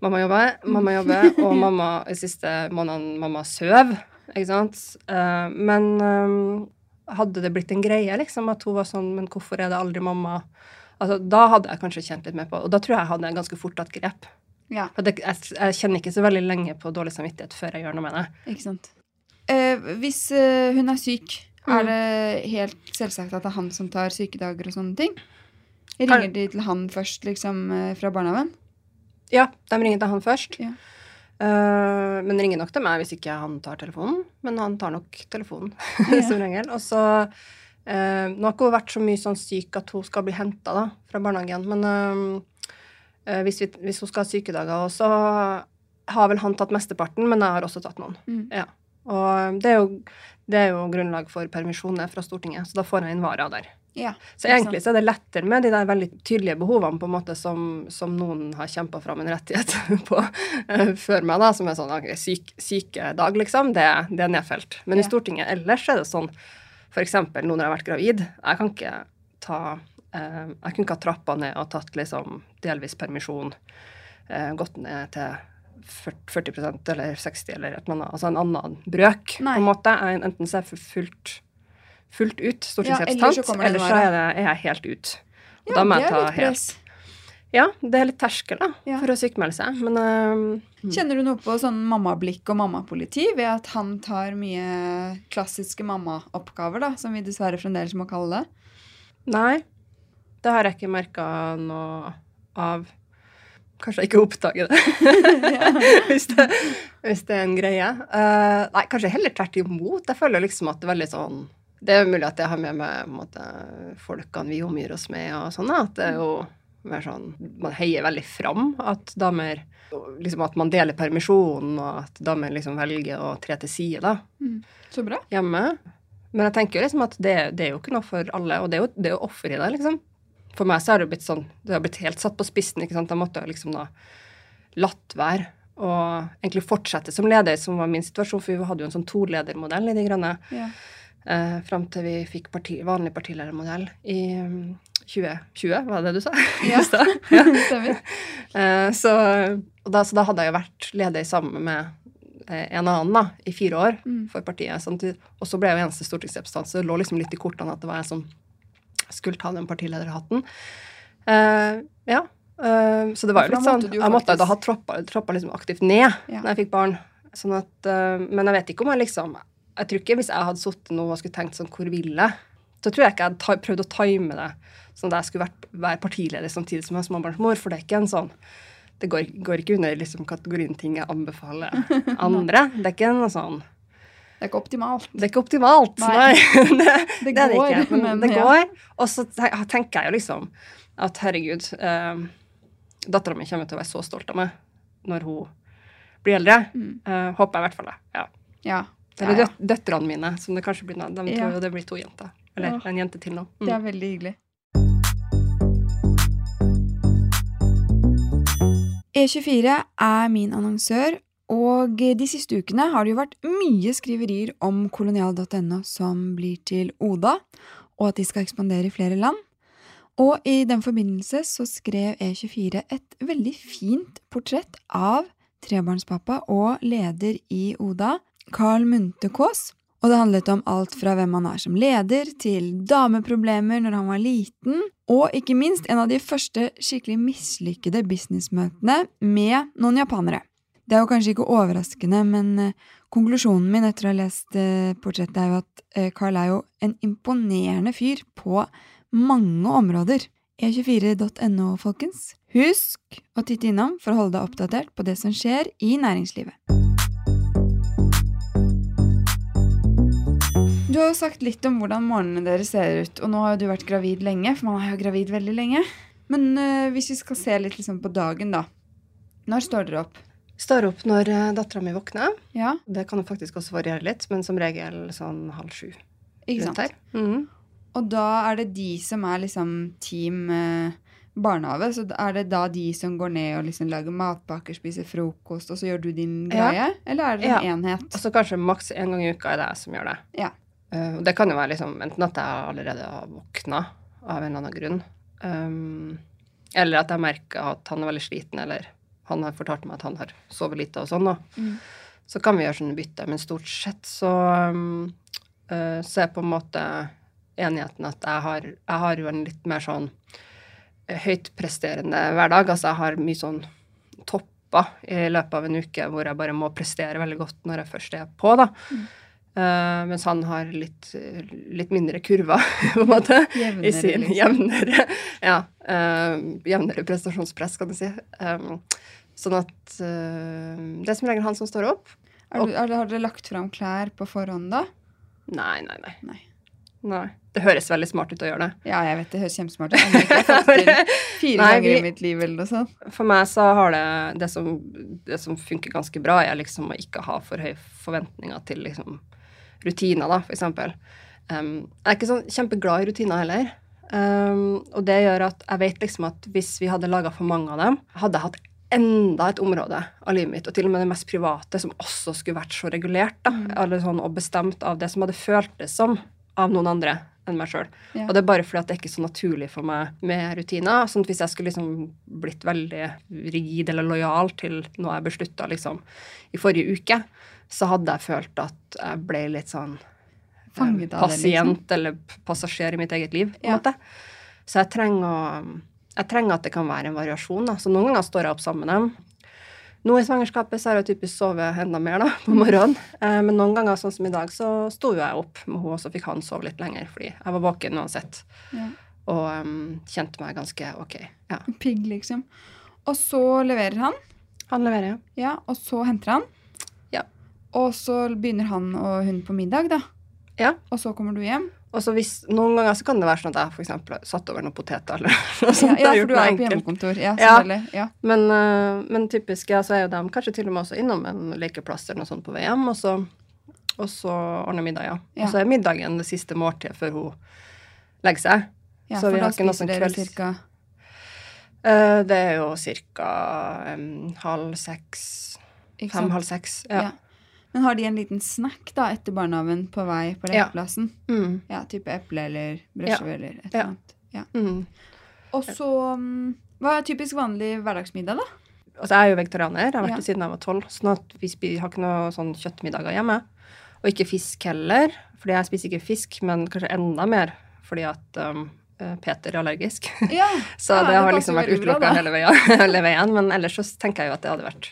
Mamma jobber, mamma jobber, og mamma de siste månedene mamma søv, ikke sant. Uh, men um, hadde det blitt en greie, liksom, at hun var sånn Men hvorfor er det aldri mamma? Altså, da hadde jeg kanskje kjent litt mer på Og da tror jeg jeg hadde en ganske fort tatt grep. Ja. For det, jeg, jeg kjenner ikke så veldig lenge på dårlig samvittighet før jeg gjør noe med det. Ikke sant. Eh, hvis eh, hun er syk, er Mm. det helt selvsagt at det er han som tar sykedager og sånne ting? Ringer de til han først, liksom, eh, fra barnehagen? Ja, de ringer til han først. Ja. Uh, men ringer nok til meg hvis ikke han tar telefonen. Men han tar nok telefonen, Ja. som regel. Og så uh, Nå har ikke hun vært så mye sånn syk at hun skal bli henta fra barnehagen. Men uh, hvis, vi, hvis hun skal ha sykedager, så har vel han tatt mesteparten, men jeg har også tatt noen. Mm. Ja. Og det er, jo, det er jo grunnlag for permisjoner fra Stortinget, så da får jeg inn varer der. Ja. Så egentlig så er det lettere med de der veldig tydelige behovene på en måte som, som noen har kjempa fram en rettighet på eh, før meg, da, som er sånn okay, syk, sykedag, liksom. Det, det er nedfelt. Men Ja. i Stortinget ellers er det sånn eksempel nå når jeg har vært gravid, jeg kan ikke ta eh, Jeg kunne ikke ha trappa ned og tatt liksom delvis permisjon, eh, gått ned til 40% eller 60 eller et eller annet, altså en annen brøk, Nei. på en måte. Enten så er jeg fullt, fullt ut Ja, sett ellers så eller så er, det, er jeg helt ut. Og Ja, da må jeg ta helt. Ja, det er litt terskel da, Ja. for å sykmelde seg, men uh, Kjenner du noe på sånn mammablikk og mammapoliti ved at han tar mye klassiske mammaoppgaver, da, som vi dessverre fremdeles må kalle det? nei, det har jeg ikke merka noe av. Kanskje ikke oppdage det, hvis, det hvis det er en greie. Uh, nei, kanskje heller tvert imot. Jeg føler liksom at det er veldig sånn Det er mulig at jeg har med meg måte, folkene vi omgir oss med, og sånn, at det er jo mer sånn Man heier veldig fram at damer liksom At man deler permisjonen, og at damer liksom velger å tre til side, da. Så bra. hjemme. Men jeg tenker jo liksom at det, det er jo ikke noe for alle, og det er jo, det er jo offer i det, liksom. For meg så har det blitt sånn, det har blitt helt satt på spissen, ikke sant. Jeg måtte jo liksom da latt være og egentlig fortsette som leder, som var min situasjon, for vi hadde jo en sånn toledermodell i De Grønne Ja. eh, fram til vi fikk parti, vanlig partiledermodell i mm, 2020, var det det du sa? Ja. Ja. Stemmer. Eh, så, da, så da hadde jeg jo vært leder sammen med eh, en annen da, i fire år Mm. for partiet. Samtidig, og så ble jeg jo eneste stortingsrepresentant, så det lå liksom litt i kortene at det var jeg som skulle ta den partilederhatten. Uh, ja. Uh, så det var jo litt sånn Jeg måtte da ha troppa, troppa liksom aktivt ned Ja. når jeg fikk barn. Sånn at, uh, men jeg vet ikke om jeg liksom Jeg tror ikke hvis jeg hadde sittet nå og skulle tenkt sånn Hvor vil jeg? Så tror jeg ikke jeg hadde ta, prøvd å time det sånn at jeg skulle vært, være partileder samtidig som jeg er småbarnsmor, for det er ikke en sånn Det går, går ikke under liksom kategorien ting jeg anbefaler andre. Det er ikke noe sånn Det er ikke optimalt. det er ikke optimalt, Nei. nei. det, Det det er det går, ikke, men, det ja. går. Og så tenker jeg jo liksom at herregud, eh, dattera mi kommer til å være så stolt av meg når hun blir eldre. Mm. Eh, håper jeg i hvert fall det. Ja. Ja. Eller døt døtrene mine, som det kanskje blir nå. De tror jo det blir to jenter. Eller en jente til nå. Det Mm. er veldig hyggelig. E24 er min annonsør, og de siste ukene har det jo vært mye skriverier om kolonial.no som blir til Oda, og at de skal ekspandere i flere land. Og i den forbindelse så skrev E24 et veldig fint portrett av trebarnspappa og leder i Oda, Carl Munthe Kaas. Og det handlet om alt fra hvem han er som leder, til dameproblemer når han var liten, og ikke minst en av de første skikkelig mislykkede businessmøtene med noen japanere. Det er jo kanskje ikke overraskende, men eh, konklusjonen min etter å ha lest eh, portrettet er jo at eh, Carl er jo en imponerende fyr på mange områder. E24.no, folkens. Husk å titte innom for å holde deg oppdatert på det som skjer i næringslivet. Du har jo sagt litt om hvordan morgenene deres ser ut, og nå har jo du vært gravid lenge, for man er jo gravid veldig lenge. Men øh, hvis vi skal se litt liksom på dagen, da. Når står dere opp? Står opp når uh, dattera mi våkner. Ja, Det kan jo faktisk også variere litt, men som regel sånn halv sju. ikke sant? Mm. Og da er det de som er liksom team eh, barnehage, så er det da de som går ned og liksom lager matpakker, spiser frokost, og så gjør du din greie? Ja. Eller er det Ja. en enhet? Altså så kanskje maks én gang i uka er det jeg som gjør det. Ja. Eh, det kan jo være liksom, enten at jeg allerede har våkna av en eller annen grunn, um, eller at jeg merker at han er veldig sliten, eller han har fortalt meg at han har sovet lite og sånn. da. Mm. Så kan vi gjøre sånne bytter. men stort sett så, um, uh, så er på en måte enigheten at jeg har, jeg har jo en litt mer sånn eh, høytpresterende hverdag. Altså jeg har mye sånn topper i løpet av en uke hvor jeg bare må prestere veldig godt når jeg først er på, da. Eh, mens han har litt, litt mindre kurver, på en måte. Jevnere, I sin jevnere Ja. uh, jevnere prestasjonspress, kan du si. Um, sånn at uh, det er som regel han som står opp. Du, har dere lagt fram klær på forhånd, da? Nei, nei, nei. Nei. Nei. Det høres veldig smart ut å gjøre det. Ja, jeg vet det høres kjempesmart ut. Jeg har fått til fire Nei, ganger i mitt liv eller noe sånt. For meg så har det det som, det som funker ganske bra, er liksom å ikke ha for høye forventninger til liksom rutiner, da, eksempel. Um, jeg er ikke sånn kjempeglad i rutiner heller. Um, og det gjør at jeg vet liksom at hvis vi hadde laga for mange av dem, hadde jeg hatt enda et område av livet mitt, og til og med det mest private, som også skulle vært så regulert da, eller sånn, og bestemt av det som hadde føltes som av noen andre enn meg sjøl. Ja. Og det er bare fordi at det er ikke så naturlig for meg med rutiner. sånn at Hvis jeg skulle liksom blitt veldig rigid eller lojal til noe jeg beslutta liksom, i forrige uke, så hadde jeg følt at jeg ble litt sånn eh, Fanget av det, pasient liksom. eller passasjer i mitt eget liv. på en Ja. måte. Så jeg trenger, jeg trenger at det kan være en variasjon. Da. Så noen ganger står jeg opp sammen med dem. Nå i svangerskapet så har jeg typisk sovet enda mer da, på morgenen. Eh, men noen ganger, sånn som i dag, så sto jeg opp med henne, og så fikk han sove litt lenger, fordi jeg var våken uansett. Ja. Og um, kjente meg ganske ok. Ja. Pigg, liksom. Og så leverer han, Han leverer, ja. ja, og så henter han. Og så begynner han og hun på middag, da. Ja. Og så kommer du hjem. Og så hvis, Noen ganger så kan det være sånn at jeg for eksempel satt over noen poteter. eller noe sånt. ja ja for du er jo på hjemmekontor. Ja, Ja. Ja. Men, eh, men typisk ja, så er jo de kanskje til og med også innom en lekeplass eller noe sånt på vei hjem, og så, og så ordner middag, ja. Og så er middagen det siste måltidet før hun legger seg. Ja, Så for vi da spiser sånn dere kvelds- cirka uh, det er jo ca. halv seks, fem-halv seks. Ja. Ja. Men har de en liten snack da etter barnehagen på vei på Ja. lekeplassen? Mm, Ja, type eple eller brødskive eller et eller annet. Ja. mm. Og så mm, Hva er typisk vanlig hverdagsmiddag, da? Altså, jeg er jo vegetarianer. Jeg har vært Ja. det siden jeg var tolv. Sånn at vi har ikke noe sånn kjøttmiddager hjemme. Og ikke fisk heller, fordi jeg spiser ikke fisk, men kanskje enda mer fordi at um, eh, Peter er allergisk. Ja, Så Ja, det det har liksom vært utelukka hele hele veien. Men ellers så tenker jeg jo at det hadde vært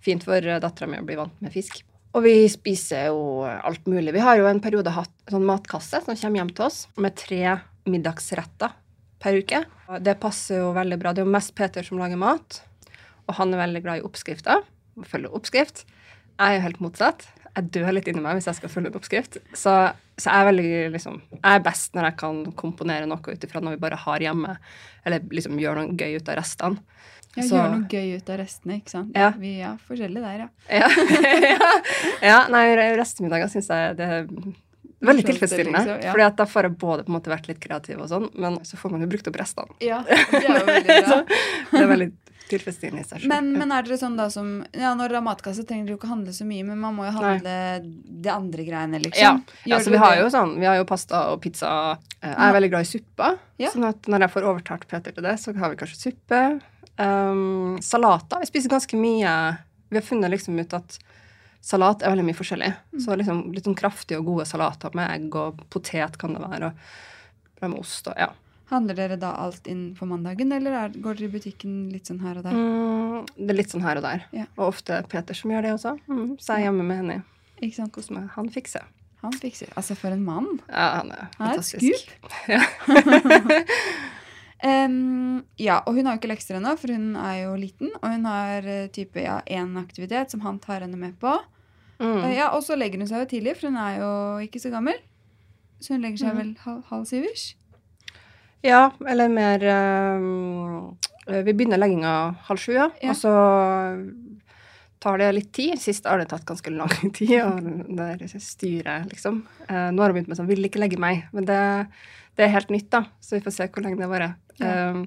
fint for dattera mi å bli vant med fisk. Og vi spiser jo alt mulig. Vi har jo en periode hatt en sånn matkasse som kommer hjem til oss med tre middagsretter per uke. Det passer jo veldig bra. Det er jo mest Peter som lager mat, og han er veldig glad i oppskrifter. Følger oppskrift. Jeg er jo helt motsatt. Jeg dør litt inni meg hvis jeg skal følge en oppskrift. Så, så jeg er veldig liksom Jeg er best når jeg kan komponere noe ut ifra noe vi bare har hjemme, eller liksom gjør noe gøy ut av restene. Ja Så- Gjør noe gøy ut av restene, ikke sant? Ja. Vi er forskjellige der, ja. Ja, ja. nei, restemiddager syns jeg det er veldig tilfredsstillende. liksom, ja. Fordi at da får jeg både på en måte vært litt kreativ og sånn, men så får man jo brukt opp restene. Ja, det er jo veldig bra. Det er veldig tilfredsstillende i seg selv. Men, men er dere sånn da som Ja, når dere har matkasse, trenger dere jo ikke handle så mye, men man må jo handle de andre greiene, liksom. Ja, ja så vi har jo sånn, vi har jo pasta og pizza. Eh, Jeg er veldig glad i suppa, Ja. sånn at når jeg får overtalt Peter til det, så har vi kanskje suppe. Um, salater. Vi spiser ganske mye. Vi har funnet liksom ut at salat er veldig mye forskjellig. Mm. Så liksom litt sånn kraftige og gode salater med egg og potet kan det være, og med ost og ja. Handler dere da alt inn på mandagen, eller er, går dere i butikken litt sånn her og der? Mm, det er litt sånn her og der. Ja. Og ofte Peter som gjør det også. Mm, så jeg er hjemme med henne. Ikke sant? Hvordan. Han fikser. Han fikser. Altså, for en mann. Ja, han er Han er et fantastisk. skup. Em, ja, og hun har jo ikke lekser ennå, for hun er jo liten. Og hun har eh, type ja, én aktivitet som han tar henne med på. Mm. Eh, ja, Og så legger hun seg jo tidlig, for hun er jo ikke så gammel. Så hun legger seg mm. vel halv, halv syvers? Ja, eller mer um, Vi begynner legginga halv sju, ja. Ja. Og så tar det litt tid. Sist har det tatt ganske lang tid, og det styret, liksom. Uh, nå har hun begynt med sånn 'vil ikke legge meg', men det, det er helt nytt, da. Så vi får se hvor lenge det varer. Ja. Um,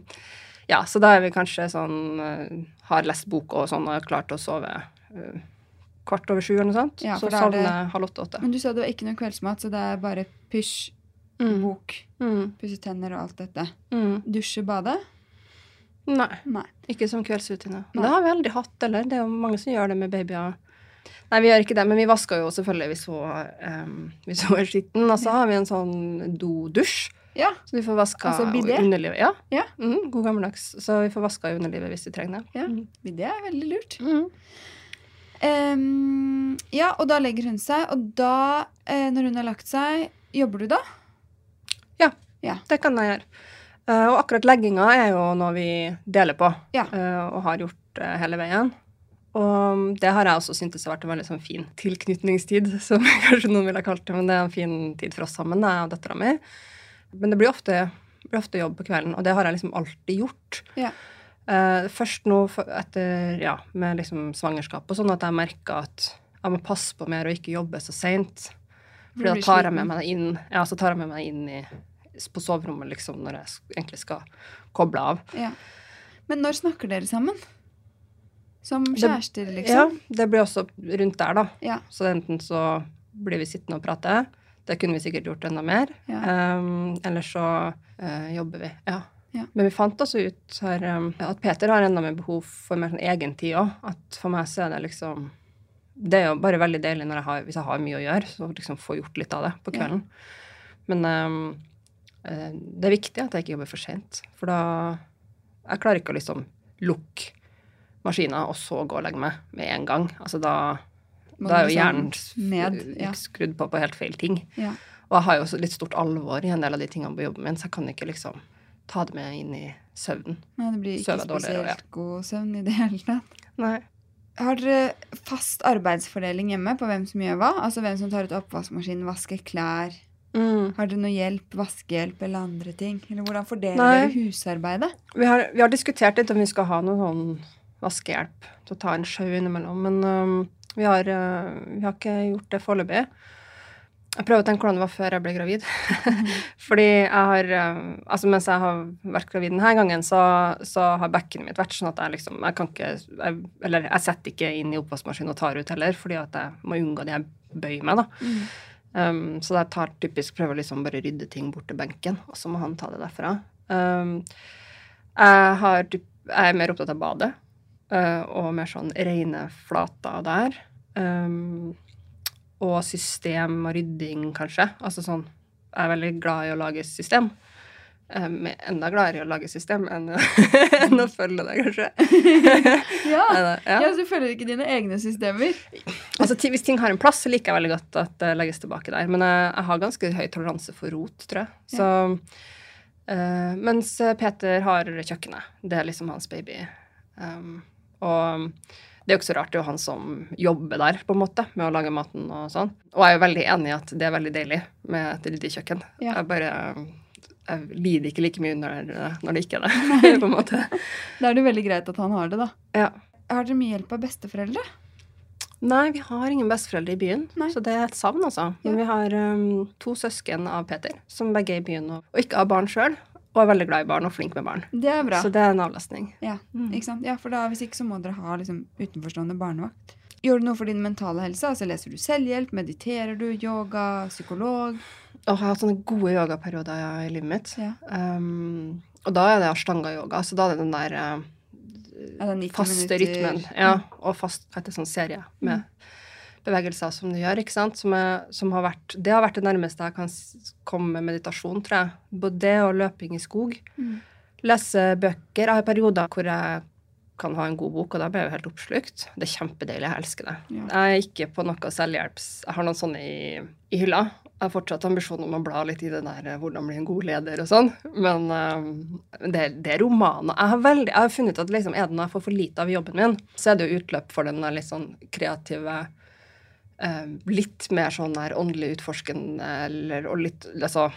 ja, så da er vi kanskje sånn eh, Har lest bok og sånn og har klart å sove uh, kvart over sju eller noe sånt. Ja, så er det- halv åtte-åtte. Men du sa det var ikke noe kveldsmat, så det er bare pysj, Mm. bok, Mm. pusse tenner og alt dette. Mm. Dusje, bade? Nei. Nei. Ikke som kveldsrutine. Det har vi aldri hatt, eller? Det er jo mange som gjør det med babyer. Nei, vi gjør ikke det, men vi vasker jo selvfølgelig hvis hun, um, hvis hun er skitten. Og så har vi en sånn dodusj, Ja. så vi får vaska Altså underlivet. Ja. Ja. Mm, god gammeldags. Så vi får vaska underlivet hvis vi trenger det. Ja. Mm. Det er veldig lurt. Mm. Um, ja, og da legger hun seg, og da, eh, når hun har lagt seg, jobber du da? Ja, Det kan jeg gjøre. Eh, og akkurat legginga er jo noe vi deler på, Ja. eh, og har gjort hele veien. Og det har jeg også syntes har vært en veldig sånn fin tilknytningstid, som kanskje noen ville ha kalt det, men det er en fin tid for oss sammen, jeg og dattera mi. Men det blir ofte, blir ofte jobb på kvelden, og det har jeg liksom alltid gjort. Ja. Uh, først nå etter, ja, med liksom svangerskap og sånn, at jeg merka at jeg må passe på mer og ikke jobbe så seint. For da tar jeg med meg inn, ja, så tar jeg med meg inn i, på soverommet liksom, når jeg egentlig skal koble av. Ja. Men når snakker dere sammen? Som kjærester, liksom? Ja, det blir også rundt der, da. Ja. Så enten så blir vi sittende og prate. Det kunne vi sikkert gjort enda mer. Ja. Um, eller så uh, jobber vi. Ja. Ja. Men vi fant også ut her, um, at Peter har enda mer behov for mer sånn egen tid òg. At for meg så er det liksom Det er jo bare veldig deilig jeg har, hvis jeg har mye å gjøre, så liksom få gjort litt av det på kvelden. Men um, det er viktig at jeg ikke jobber for sent. For da Jeg klarer ikke å liksom lukke maskina og så gå og legge meg med en gang. Altså da da er jo liksom hjernen ned, ja. skrudd på på helt feil ting. Ja. Og jeg har jo også litt stort alvor i en del av de tingene på jobben min, så jeg kan ikke liksom ta det med inn i søvnen. Nei, det blir ikke spesielt spesielt god søvn i det hele tatt. Nei. Har dere fast arbeidsfordeling hjemme på hvem som gjør hva? Altså hvem som tar ut oppvaskmaskinen, vasker klær? Mm. Har dere noe hjelp, vaskehjelp eller andre ting? Eller hvordan fordeler dere husarbeidet? Vi, har, vi har diskutert litt om vi skal ha noen sånn vaskehjelp til å ta en sjau innimellom, men vi, har, øh, vi har ikke gjort det foreløpig. Jeg prøver å tenke hvordan det var før jeg ble gravid. Fordi jeg har øh, Altså mens jeg har vært gravid denne gangen, så, så har bekkenet mitt vært sånn at jeg liksom Jeg kan ikke jeg, Eller jeg setter ikke inn i oppvaskmaskinen og tar ut heller, fordi at jeg må unngå det jeg bøyer meg, da. Mm. Um, så jeg tar typisk prøver liksom bare å rydde ting bort til benken, og så må han ta det derfra. Um, jeg, har, jeg er mer opptatt av badet, og mer sånn rene flater der. Um, og system og rydding, kanskje. Altså sånn Jeg er veldig glad i å lage system. Um, enda gladere i å lage system enn, enn å følge det, kanskje. Ja. Ja. ja, så følger ikke dine egne systemer. Altså, Hvis ting har en plass, så liker jeg veldig godt at det legges tilbake der. Men jeg, jeg har ganske høy toleranse for rot, tror jeg. Så, eh, mens Peter har kjøkkenet. Det er liksom hans baby. Um, og det er jo ikke så rart, det er jo han som jobber der, på en måte, med å lage maten og sånn. Og jeg er jo veldig enig i at det er veldig deilig med et ryddig kjøkken. Ja. Jeg bare jeg lider ikke like mye når, når det ikke er det, på en måte. Da er det veldig greit at han har det, da. Ja. Har dere mye hjelp av besteforeldre? Nei, vi har ingen besteforeldre i byen, Nei. så det er et savn, altså. Men Ja. vi har um, to søsken av Peter, som begge er i byen og, og ikke har barn sjøl, og er veldig glad i barn og flink med barn. Det er bra. Så det er en avlastning. Ja, Mm. ikke sant? ja, for da, hvis ikke så må dere ha liksom, utenforstående barnevakt. Gjør du noe for din mentale helse? Altså Leser du selvhjelp? Mediterer du? Yoga? Psykolog? Og jeg har hatt sånne gode yogaperioder ja, i livet mitt. Ja. Um, og da er det ashtanga-yoga, så da er det den der uh, Ja, det 90 faste minutter. rytmen. Ja, og fast etter sånn serie med bevegelser som du gjør, ikke sant? Som, er, som har vært Det har vært det nærmeste jeg kan komme med meditasjon, tror jeg. Både det og løping i skog. Mm. Lese bøker. Jeg har perioder hvor jeg kan ha en god bok, og da blir jeg jo helt oppslukt. Det er kjempedeilig. Jeg elsker det. Ja. Jeg er ikke på noe selvhjelps... Jeg har noen sånne i, i hylla. Jeg har fortsatt ambisjon om å bla litt i det der eh, 'hvordan bli en god leder' og sånn. Men um, det, det er romaner. Jeg har, veldig, jeg har funnet ut at liksom, er det noe jeg får for lite av i jobben min, så er det jo utløp for den litt sånn kreative litt mer sånn der åndelig utforskende, eller og litt Altså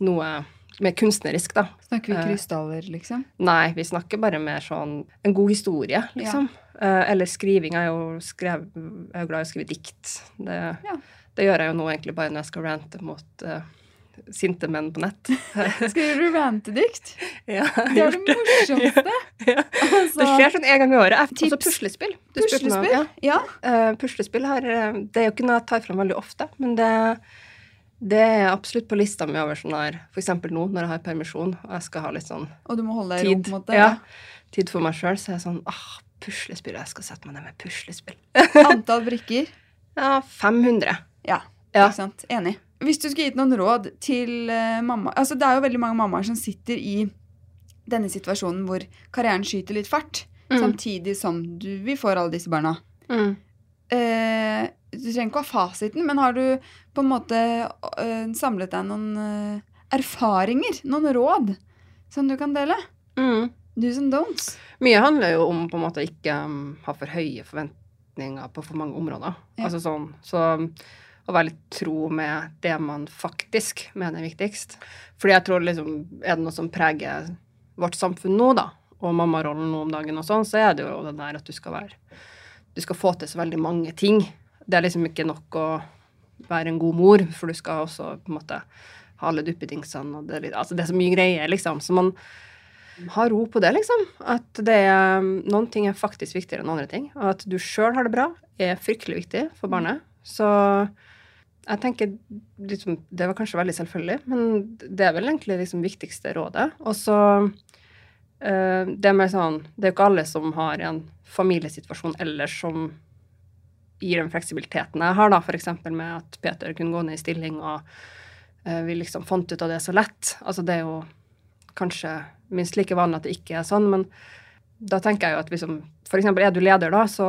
noe mer kunstnerisk, da. Snakker vi Eh. krystaller, liksom? Nei, vi snakker bare mer sånn en god historie, liksom. Ja. eller skriving. Jeg er jo skrev, jeg er glad i å skrive dikt. Det, Ja. det gjør jeg jo nå egentlig bare når jeg skal rante mot eh, sinte menn på nett. Skriver du rantedikt? ja, Det er det morsomste! Ja. Altså, Det skjer sånn en gang i året. Tips. Altså puslespill. Du puslespill? Ja. Ja. Uh, puslespill har eh, Det er jo ikke noe jeg tar fram veldig ofte, men det, det er absolutt på lista mi over sånn her eksempel nå når jeg har permisjon og jeg skal ha litt sånn Og du må holde deg i ro, tid, på en måte? ja, tid for meg sjøl, så er jeg sånn ah, puslespill. Jeg skal sette meg ned med puslespill. Antall brikker? Ja, 500. Ja. Ja. Ikke sant? Enig. Hvis du skulle gitt noen råd til eh, mamma Altså, det er jo veldig mange mammaer som sitter i denne situasjonen hvor karrieren skyter litt fart, Mm. samtidig som du, vi får alle disse barna. Mm. Eh, du trenger ikke å ha fasiten, men har du på en måte eh, samlet deg noen eh, erfaringer, noen råd, som du kan dele? Mm. Do's and don'ts. Mye handler jo om på en måte ikke um, ha for høye forventninger på for mange områder. Ja. Altså sånn, så å være litt tro med det man faktisk mener er viktigst. Fordi jeg tror liksom, er det noe som preger vårt samfunn nå, da, og mammarollen nå om dagen og sånn, så er det jo det der at du skal være Du skal få til så veldig mange ting. Det er liksom ikke nok å være en god mor, for du skal også på en måte ha alle duppedingsene og det, er litt- altså det er så mye greier, liksom. Så man ha ro på det, liksom. At det er, noen ting er faktisk viktigere enn andre ting. Og at du sjøl har det bra, er fryktelig viktig for barnet. Så jeg tenker liksom, Det var kanskje veldig selvfølgelig, men det er vel egentlig liksom viktigste rådet. Og så eh, det med sånn Det er jo ikke alle som har en familiesituasjon ellers som gir den fleksibiliteten jeg har, da, f.eks. med at Peter kunne gå ned i stilling, og eh, vi liksom fant ut av det så lett. Altså, det er jo kanskje minst like vanlig at det ikke er sånn, men da tenker jeg jo at liksom, for eksempel er du leder da, så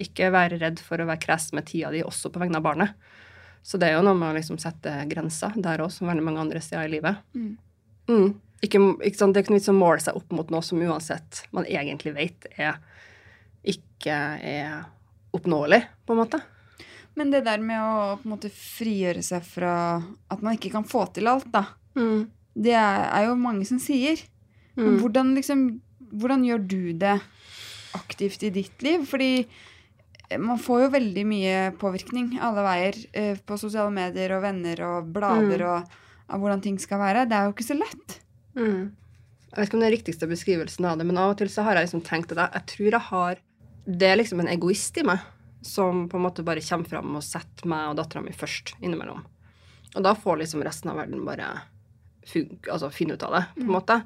ikke være redd for å være kresen med tida di også på vegne av barnet. Så det er jo noe med å liksom sette grenser der også, som veldig mange andre steder i livet. Mm. Mm. Ikke, ikke sånn, Det er ikke noe vits å måle seg opp mot noe som uansett man egentlig vet er ikke er oppnåelig, på en måte. Men det der med å på en måte frigjøre seg fra at man ikke kan få til alt, da. Mm. Det er, er jo mange som sier. Men Mm. hvordan, liksom, hvordan gjør du det aktivt i ditt liv? Fordi eh, man får jo veldig mye påvirkning alle veier eh, på sosiale medier og venner og blader Mm. og av hvordan ting skal være. Det er jo ikke så lett. Mm. Jeg vet ikke om det er riktigste beskrivelsen av det, men av og til så har jeg liksom tenkt at jeg, jeg tror jeg har Det er liksom en egoist i meg som på en måte bare kommer fram og setter meg og dattera mi først innimellom. Og da får liksom resten av verden bare altså finne ut av det, på en Mm. måte.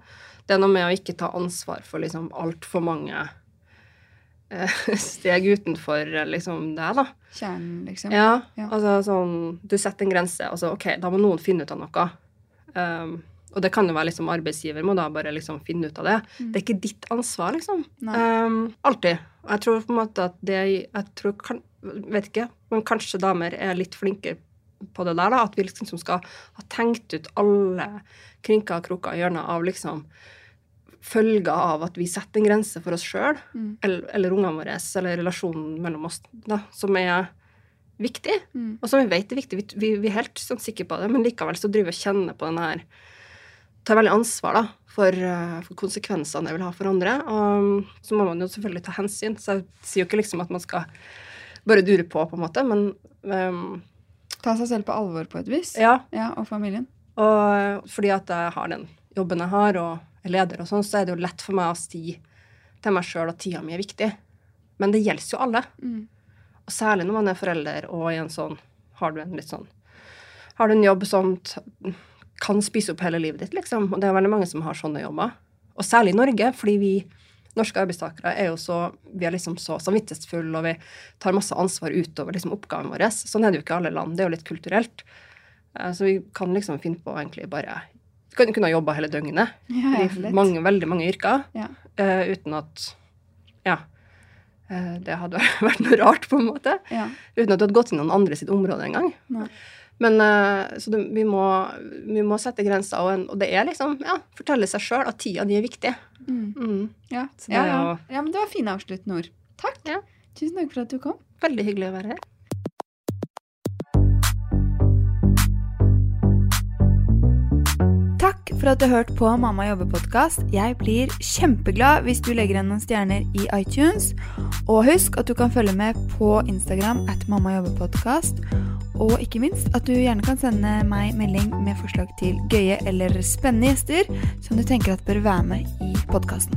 Det er noe med å ikke ta ansvar for liksom altfor mange eh, steg utenfor liksom det, da. Kjernen, liksom. Ja, Ja. altså sånn Du setter en grense, altså ok, da må noen finne ut av noe. Um, og det kan jo være liksom arbeidsgiver må da bare liksom finne ut av det. Mm. Det er ikke ditt ansvar, liksom. Um, alltid. Og jeg tror på en måte at det Jeg tror kan, Vet ikke, men kanskje damer er litt flinke på det der, da. At vi liksom skal ha tenkt ut alle krinker og kroker og hjørner av liksom følger av at vi setter en grense for oss sjøl Mm. eller, eller ungene våre, eller relasjonen mellom oss, da, som er viktig, Mm. og som vi vet er viktig. Vi, vi, vi er helt sånn sikre på det, men likevel så driver vi og kjenner på den her Tar veldig ansvar da, for, eh, for konsekvensene det vil ha for andre. Og så må man jo selvfølgelig ta hensyn. Så jeg sier jo ikke liksom at man skal bare dure på, på en måte, men ehm, Ta seg selv på alvor på et vis. ja. Ja, og familien. Og fordi at jeg har den jobben jeg har, og er leder og sånn, så er det jo lett for meg å si til meg sjøl at tida mi er viktig. Men det gjelder jo alle. Mm. Og særlig når man er forelder og i en sånn Har du en litt sånn Har du en jobb som kan spise opp hele livet ditt, liksom? Og det er veldig mange som har sånne jobber. Og særlig i Norge, fordi vi norske arbeidstakere er jo så Vi er liksom så samvittighetsfulle, og vi tar masse ansvar utover liksom oppgaven vår. Sånn er det jo ikke i alle land. Det er jo litt kulturelt. Eh, Så vi kan liksom finne på egentlig bare Vi kan kunne ha jobba hele døgnet Ja, i mange, veldig mange yrker Ja. eh, uten at Ja. eh, det hadde vært noe rart, på en måte. Ja. Uten at du hadde gått inn i noen andre sitt område engang. Men eh, så det, vi, må, vi må sette grenser, og, og det er liksom ja, fortelle seg sjøl at tida di er viktig. Mm. Mm. Ja. Ja, ja. ja, men det var fine avsluttende ord. Takk. Ja. Tusen takk for at du kom. Veldig hyggelig å være her. For at du har hørt på Mamma jobber-podkast. Jeg blir kjempeglad hvis du legger igjen noen stjerner i iTunes. Og husk at du kan følge med på Instagram at Mamma jobber-podkast. Og ikke minst at du gjerne kan sende meg melding med forslag til gøye eller spennende gjester som du tenker at bør være med i podkasten.